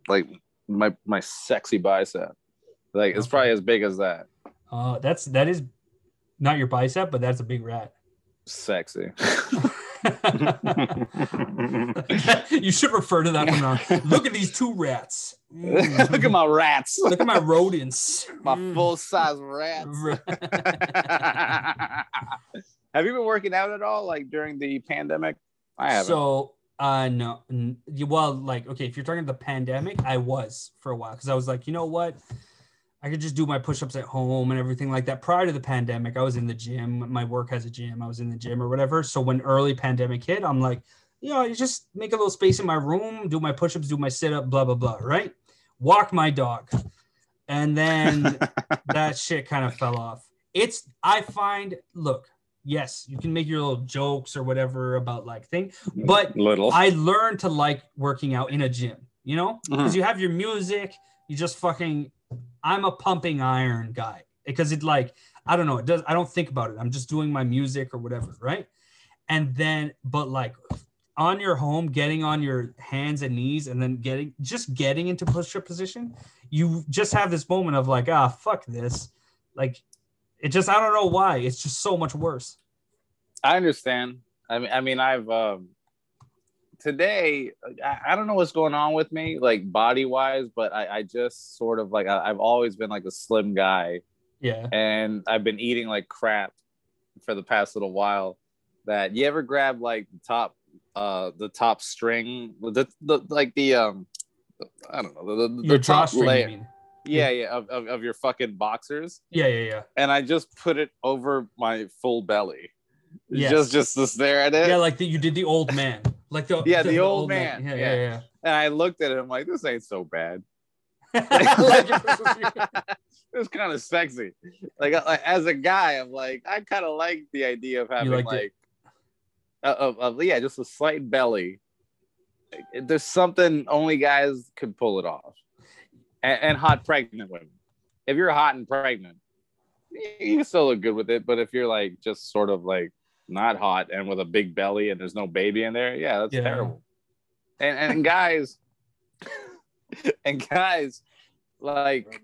like my my sexy bicep. Like it's Okay. probably as big as that. Uh, that's that is Not your bicep, but that's a big rat. Sexy. you should refer to that from now. on. Look at these two rats. Mm. Look at my rats. Look at my rodents. my Mm. full size rats. Have you been working out at all, like during the pandemic? I haven't. So, uh, no, well, like, okay, if you're talking the pandemic, I was for a while because I was like, you know what, I could just do my push-ups at home and everything like that. Prior to the pandemic, I was in the gym. My work has a gym. I was in the gym or whatever. So when early pandemic hit, I'm like, you know, you just make a little space in my room, do my push-ups, do my sit-up, blah blah blah, right? Walk my dog, and then that shit kind of fell off. It's I find look, yes, you can make your little jokes or whatever about like thing, but little. I learned to like working out in a gym, you know, because Mhm. you have your music, you just fucking. I'm a pumping iron guy because it like I don't know, it does. I don't think about it. I'm just doing my music or whatever, right? And then, but like on your home, getting on your hands and knees, and then getting just getting into push-up position, you just have this moment of like, ah, fuck this, like. It just I don't know why. It's just so much worse. I understand. I mean, I mean, I've um, today. I, I don't know what's going on with me, like body wise, but I, I just sort of like I, I've always been like a slim guy, Yeah. and I've been eating like crap for the past little while. That you ever grab like the top, uh, the top string, the, the like the um, I don't know the, the, Your the top drawstring, you layer, mean? yeah, yeah, of, of, of your fucking boxers, Yeah, yeah, yeah. and I just put it over my full belly. Yes. Just just to stare at it. Yeah, like the, you did the old man, like the Yeah, the old man. Yeah, Yeah. yeah, And I looked at it. I'm like, this ain't so bad. yeah. it's kind of sexy. Like, like, as a guy, I'm like, I kind of like the idea of having like, uh, of, of yeah, just a slight belly. There's something only guys could pull it off, and, and hot pregnant women. If you're hot and pregnant, you you can still look good with it. But if you're like just sort of like not hot and with a big belly and there's no baby in there, yeah, that's Yeah. terrible. And and guys, and guys, like,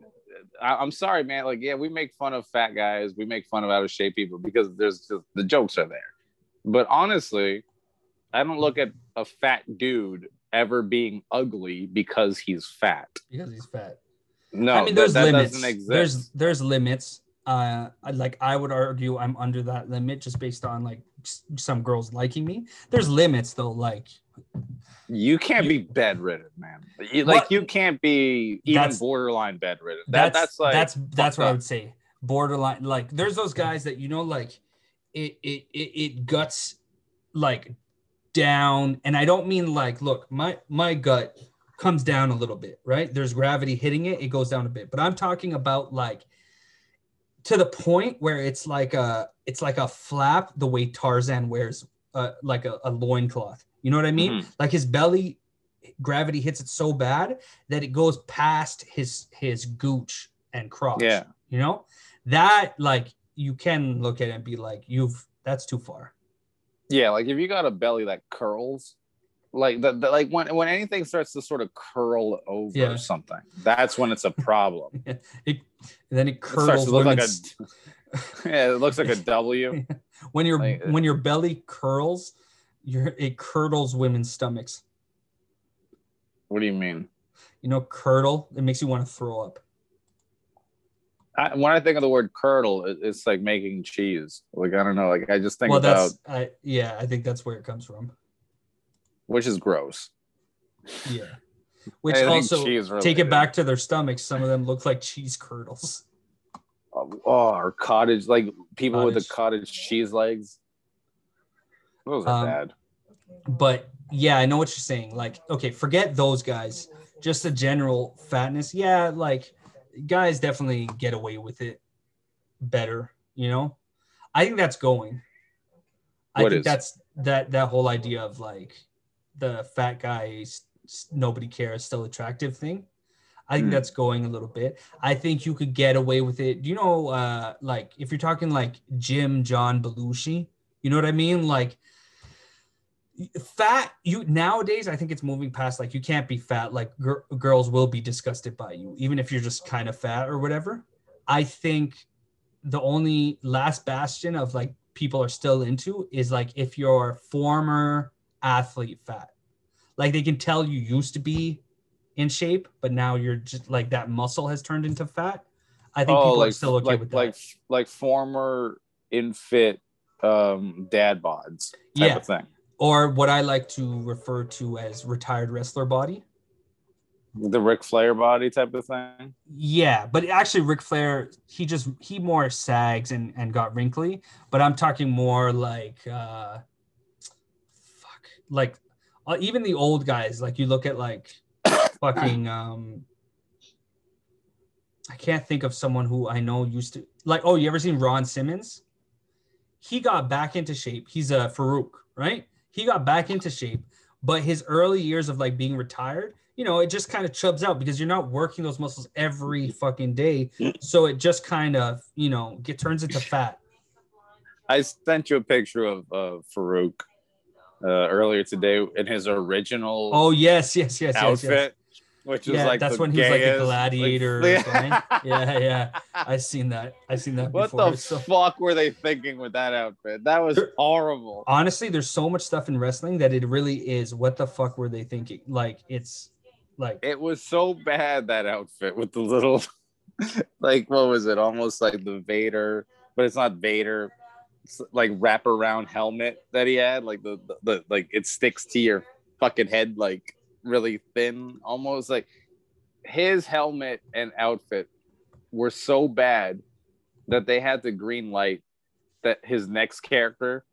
I, I'm sorry, man. Like, yeah, we make fun of fat guys, we make fun of out of shape people because there's just the jokes are there. But honestly, I don't look at a fat dude ever being ugly because he's fat. because he's fat. No, I mean, that- there's that, limits. doesn't exist. There's there's limits. Uh, I- like I would argue I'm under that limit just based on like some girls liking me. There's limits though. Like You can't be bedridden, man. You, like What? you can't be even borderline bedridden. That, that's that's like that's that's what I would say. Borderline. Like there's those guys that you know like it it it, it guts like down, and I don't mean like look my my gut comes down a little bit, right? There's gravity hitting it, it goes down a bit. But I'm talking about like to the point where it's like a it's like a flap the way Tarzan wears uh, like a, a loincloth. You know what I mean? Mhm. Like his belly gravity hits it so bad that it goes past his his gooch and crotch. Yeah. You know? That like you can look at it and be like, you've that's too far. Yeah, like if you got a belly that curls, like the, the like when when anything starts to sort of curl over Yeah. something, that's when it's a problem. It and then it It curdles to look like a yeah, it looks like a W. when your like, uh, when your belly curls, your it curdles women's stomachs. What do you mean? You know, curdle, it makes you want to throw up. I, when I think of the word curdle, it, it's like making cheese. Like I don't know, like I just think well, about that's I yeah, I think that's where it comes from. Which is gross. Yeah. Which I also take it back to their stomachs. Some of them look like cheese curdles. Oh, or cottage, like people with the Cottage. cottage cheese legs. Those are Um, bad. But yeah, I know what you're saying. Like, okay, forget those guys. Just the general fatness. Yeah, like guys definitely get away with it better, you know? I think that's going. I What think is? that's that that whole idea of like the fat guys nobody cares still attractive thing. I think Hmm. that's going a little bit. I think you could get away with it. Do you know uh like if you're talking like Jim John Belushi, you know what I mean? Like fat you nowadays i think it's moving past like you can't be fat like gir- girls will be disgusted by you even if you're just kind of fat or whatever i think the only last bastion of like people are still into is like if you're former athlete fat. Like they can tell you used to be in shape, but now you're just like that muscle has turned into fat. I think people are still okay Oh, like, with that. like like former infit um dad bods type Yeah. of thing. or what I like to refer to as retired wrestler body. The Ric Flair body type of thing. Yeah, but actually Ric Flair, he just he more sags and and got wrinkly, but I'm talking more like uh like uh, even the old guys, like you look at like fucking um I can't think of someone who I know used to like oh, you ever seen Ron Simmons? He got back into shape. He's a Faarooq, right? He got back into shape, but his early years of like being retired, you know, it just kind of chubs out because you're not working those muscles every fucking day. So it just kind of, you know, get turns into fat. I sent you a picture of uh, Faarooq uh, earlier today in his original Oh yes, yes, yes, yes, outfit, yes. which is like that's when he's like a gladiator like-. Yeah, yeah. I seen that. I seen that What before. the So- fuck were they thinking with that outfit? That was horrible. honestly, there's so much stuff in wrestling that it really is. What the fuck were they thinking? Like it's like It was so bad that outfit with the little, like what was it? Almost like the Vader, but it's not Vader. Like wraparound helmet that he had, like the, the, the like it sticks to your fucking head, like really thin, almost like his helmet and outfit were so bad that they had to green light that his next character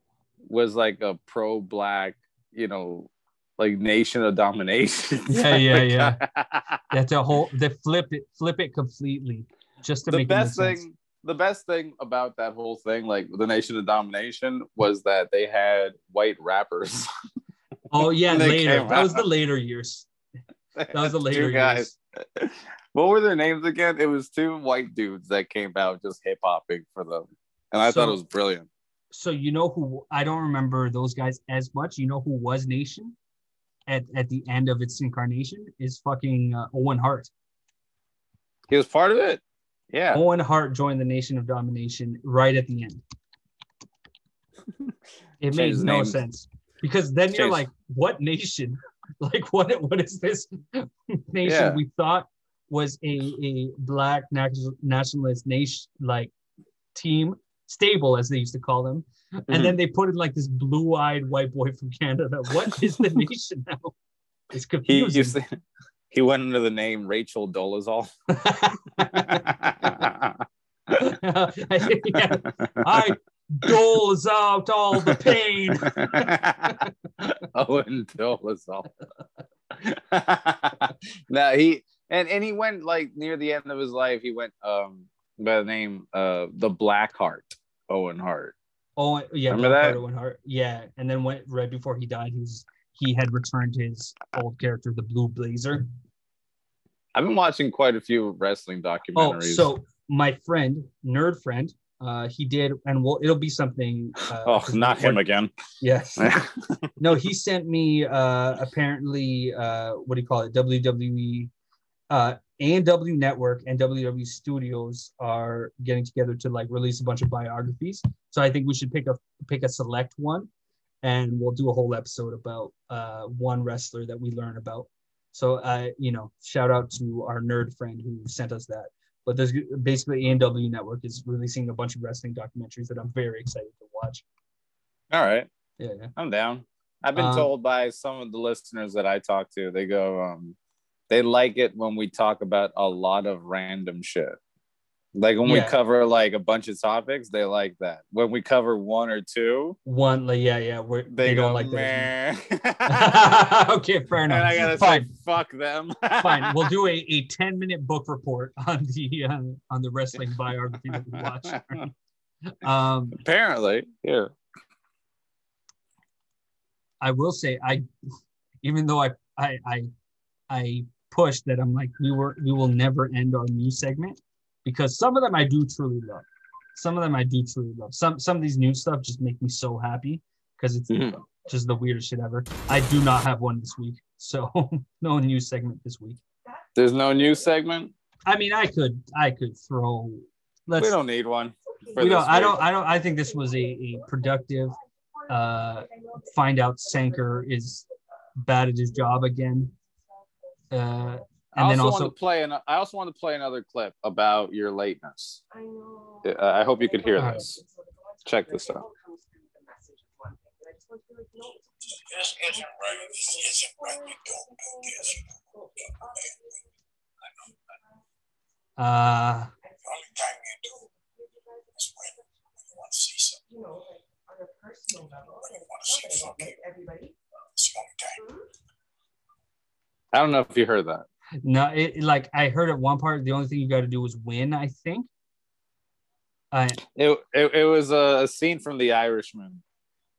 was like a pro black, you know, like nation of domination. Yeah, yeah, yeah. that's a whole. They flip it, flip it completely, just to make the make best thing sense. The best thing about that whole thing like the nation of domination was that they had white rappers Oh yeah, later. That was the later years. That was the Two later guys years. what were their names again it was two white dudes that came out just hip-hopping for them and i So- thought it was brilliant So you know who? I don't remember those guys as much. You know who was Nation at at the end of its incarnation is fucking uh, Owen Hart. he was part of it yeah Owen Hart joined the Nation of Domination right at the end. It made no name. sense because then you're like, what nation? Like what? What is this nation Yeah. we thought was a a black nationalist nation like team stable as they used to call them, and mm-hmm. then they put in like this blue eyed white boy from Canada. What is the nation now? It's he confusing. to, he went under the name rachel dolezal Yeah. I doles out all the pain. Owen Dolezal. no, he and and he went like near the end of his life. He went um by the name uh the Black Hart Owen Hart. Oh yeah, Remember Black that? Heart, Owen Hart. Yeah, and then went right before he died, he was he had returned to his old character, the Blue Blazer. I've been watching quite a few wrestling documentaries. Oh, documentaries. so my friend, nerd friend, uh, he did, and we'll, it'll be something. Uh, oh, not him again. Yes. no, he sent me uh apparently uh what do you call it? WWE uh A&E Network and WWE Studios are getting together to like release a bunch of biographies. So I think we should pick a pick a select one and we'll do a whole episode about uh one wrestler that we learn about. So uh you know, shout out to our nerd friend who sent us that. But there's basically A&E Network is releasing a bunch of wrestling documentaries that I'm very excited to watch. All right, Yeah, yeah. I'm down. I've been Um, told by some of the listeners that I talk to, they go, um, they like it when we talk about a lot of random shit. Like when we cover like a bunch of topics, they like that. When we cover one or two, One, like, yeah, yeah, we're, they, they, go, don't like that. man. as much. okay, fair and enough. I gotta fine, say, fuck them. fine. We'll do a, a ten minute book report on the uh, on the wrestling biography that we watched. Um, Apparently, yeah. I will say, I even though I I I, I pushed that I'm like we were we will never end our news segment because some of them I do truly love. Some of them I do truly love. Some some of these new stuff just make me so happy because it's Mhm. just the weirdest shit ever. I do not have one this week, so no new segment this week. There's no new segment. I mean, I could I could throw. Let's we don't need one. know, this I don't, I don't, I think this was a, a productive. Uh, find out Sanker is bad at his job again. Uh, I and then also, also, want to play an, I also want to play another clip about your lateness. Uh, I hope you could hear Alright. this. Check this out. This isn't right. This isn't right. You don't do this. You don't do that. I know that. uh, The only time you do is when, when you want to see something. When you want to see fucking. It's the only time. I don't know if you heard that. No, it like I heard at one part. The only thing you got to do is win. I think. Uh, It, it, it was a, scene from The Irishman,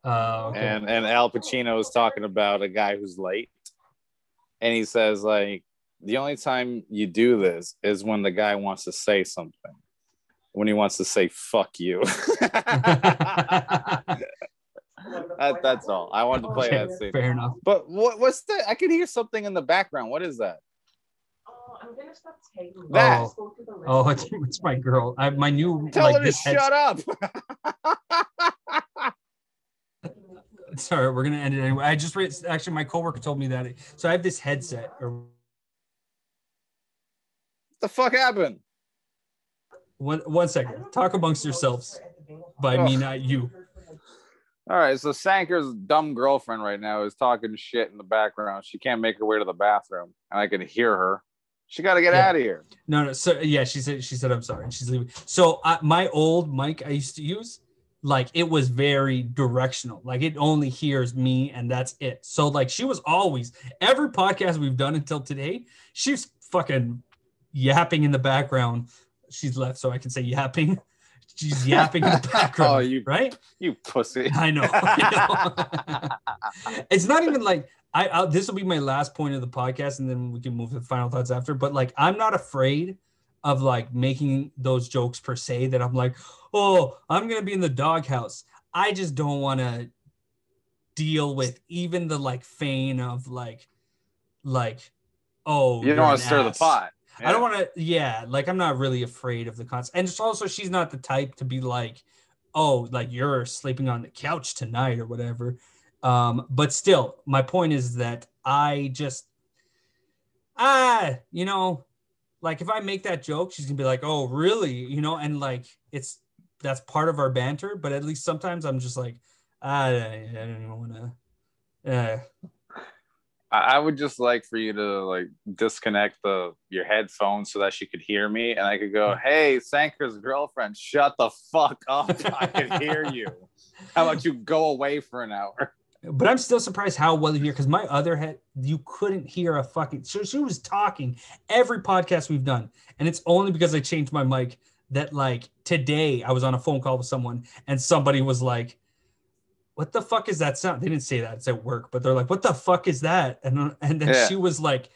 uh, okay. and and Al Pacino was talking about a guy who's late, and he says like the only time you do this is when the guy wants to say something, when he wants to say "fuck you." that, that's all. I wanted to play Okay, that scene. fair enough. But what, what's that? I can hear something in the background. What is that? Oh, I'm gonna stop tagging you. That. Just go to the oh, list. Oh, it's, it's my girl. I my new Tell like her to this head- shut up. Sorry, we're gonna end it anyway. I just read actually my coworker told me that. So I have this headset or the fuck happened? one one second. Talk amongst yourselves by me, not you. All right, so Sanker's dumb girlfriend right now is talking shit in the background. She can't make her way to the bathroom, and I can hear her. She got to get Yeah. out of here. No, no. So yeah, she said she said I'm sorry, and she's leaving. So my old mic I used to use, like it was very directional. Like it only hears me, and that's it. So like she was always every podcast we've done until today, she's fucking yapping in the background. She's left, so I can say yapping. She's yapping in the background, Oh, you- right? You pussy. I know. I know. it's not even like I. i this will be my last point of the podcast, and then we can move to the final thoughts after. But like, I'm not afraid of like making those jokes per se. That I'm like, oh, I'm gonna be in the doghouse. I just don't want to deal with even the like feign of like, like, oh, You don't want to stir the pot. I don't want to. Yeah, like I'm not really afraid of the cons. and it's also she's not the type to be like, oh, like you're sleeping on the couch tonight or whatever. Um, but still, my point is that I just, ah, you know, like if I make that joke, she's gonna be like, oh, really, you know, and like it's that's part of our banter. But at least sometimes I'm just like, ah, I don't even want to. Uh, I I would just like for you to like disconnect the your headphones so that she could hear me, and I could go, "Hey, Sanker's girlfriend, shut the fuck up! I can hear you. How about you go away for an hour?" But I'm still surprised how well you hear because my other head, you couldn't hear a fucking. So she was talking every podcast we've done, and it's only because I changed my mic that like today I was on a phone call with someone and somebody was like, "What the fuck is that sound?" They didn't say that; it's at work, but they're like, "What the fuck is that?" And and then Yeah. she was like.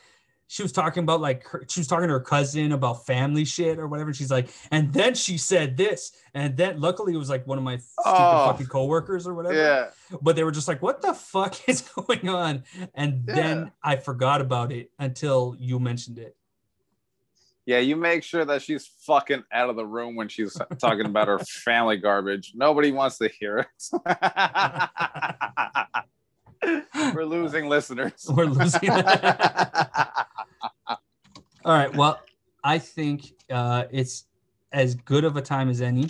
She was talking about like her, she was talking to her cousin about family shit or whatever. She's like, and then she said this, and then luckily it was like one of my stupid Oh. fucking coworkers or whatever Yeah, but they were just like, "What the fuck is going on?" And Yeah. then I forgot about it until you mentioned it. yeah. You make sure that she's fucking out of the room when she's talking about her family garbage. Nobody wants to hear it. We're losing listeners. We're losing. All right. Well, I think uh, it's as good of a time as any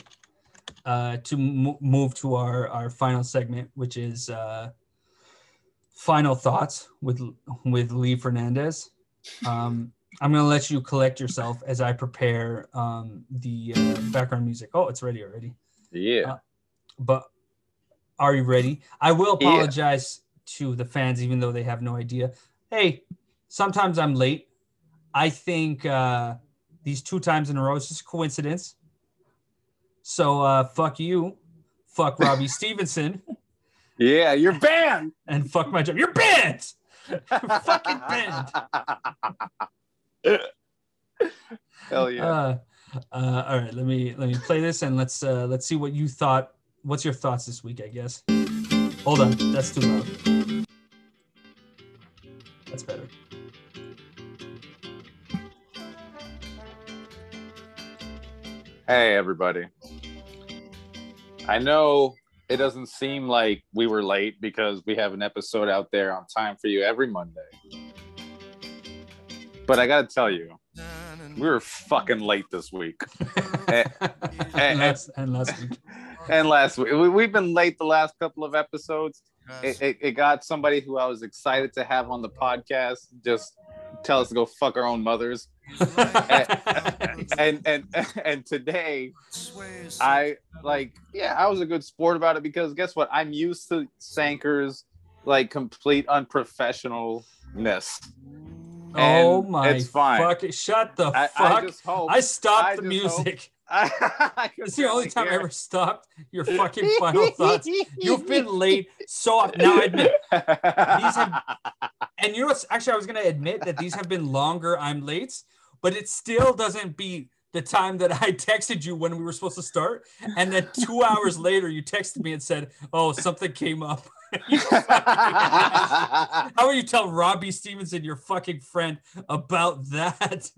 uh, to mo- move to our our final segment, which is uh, final thoughts with with Lee Fernandez. Um, I'm gonna let you collect yourself as I prepare um, the uh, background music. Oh, it's ready already. yeah. but are you ready? I will apologize to the fans, even though they have no idea. Hey, sometimes I'm late. I think uh, these two times in a row is just a coincidence. So uh, fuck you, fuck Robbie Stevenson, Yeah, you're banned. and fuck my job. You're banned. You're fucking banned. Hell yeah. Uh, uh, all right, let me let me play this and let's uh, let's see what you thought. What's your thoughts this week? I guess. Hold on, that's too loud. That's better. Hey, everybody. I know it doesn't seem like we were late because we have an episode out there on time for you every Monday. But I gotta tell you, we were fucking late this week. Eh, and, and, last, and last week. and last week, we, we've been late the last couple of episodes. It, it, it got somebody who I was excited to have on the podcast just tell us to go fuck our own mothers. and, and and and today I like yeah, I was a good sport about it because guess what? I'm used to Sanker's like complete unprofessionalishness. oh And my it's fine. fuck it. Shut the I, fuck. I I, just hope stopped I the just hope- music. It's the only time I ever stopped your fucking final thoughts. You've been late so often. Now I admit, These have- and you know what's actually I was gonna admit that these have been longer I'm late, but it still doesn't beat the time that I texted you when we were supposed to start, and then two hours later you texted me and said, "Oh, something came up." You fucking ass. How will you tell Robbie Stevenson, your fucking friend, about that?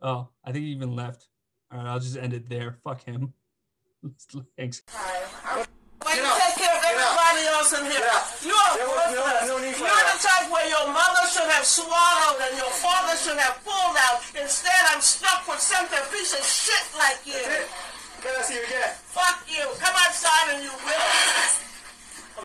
Oh, I think he even left. All right, I'll just end it there. Fuck him. Thanks. But you take care of everybody else in here. You are worthless. You're the type where your mother should have swallowed and your father should have pulled out. Instead, I'm stuck with some piece of shit like you. Can I see you again? Fuck you.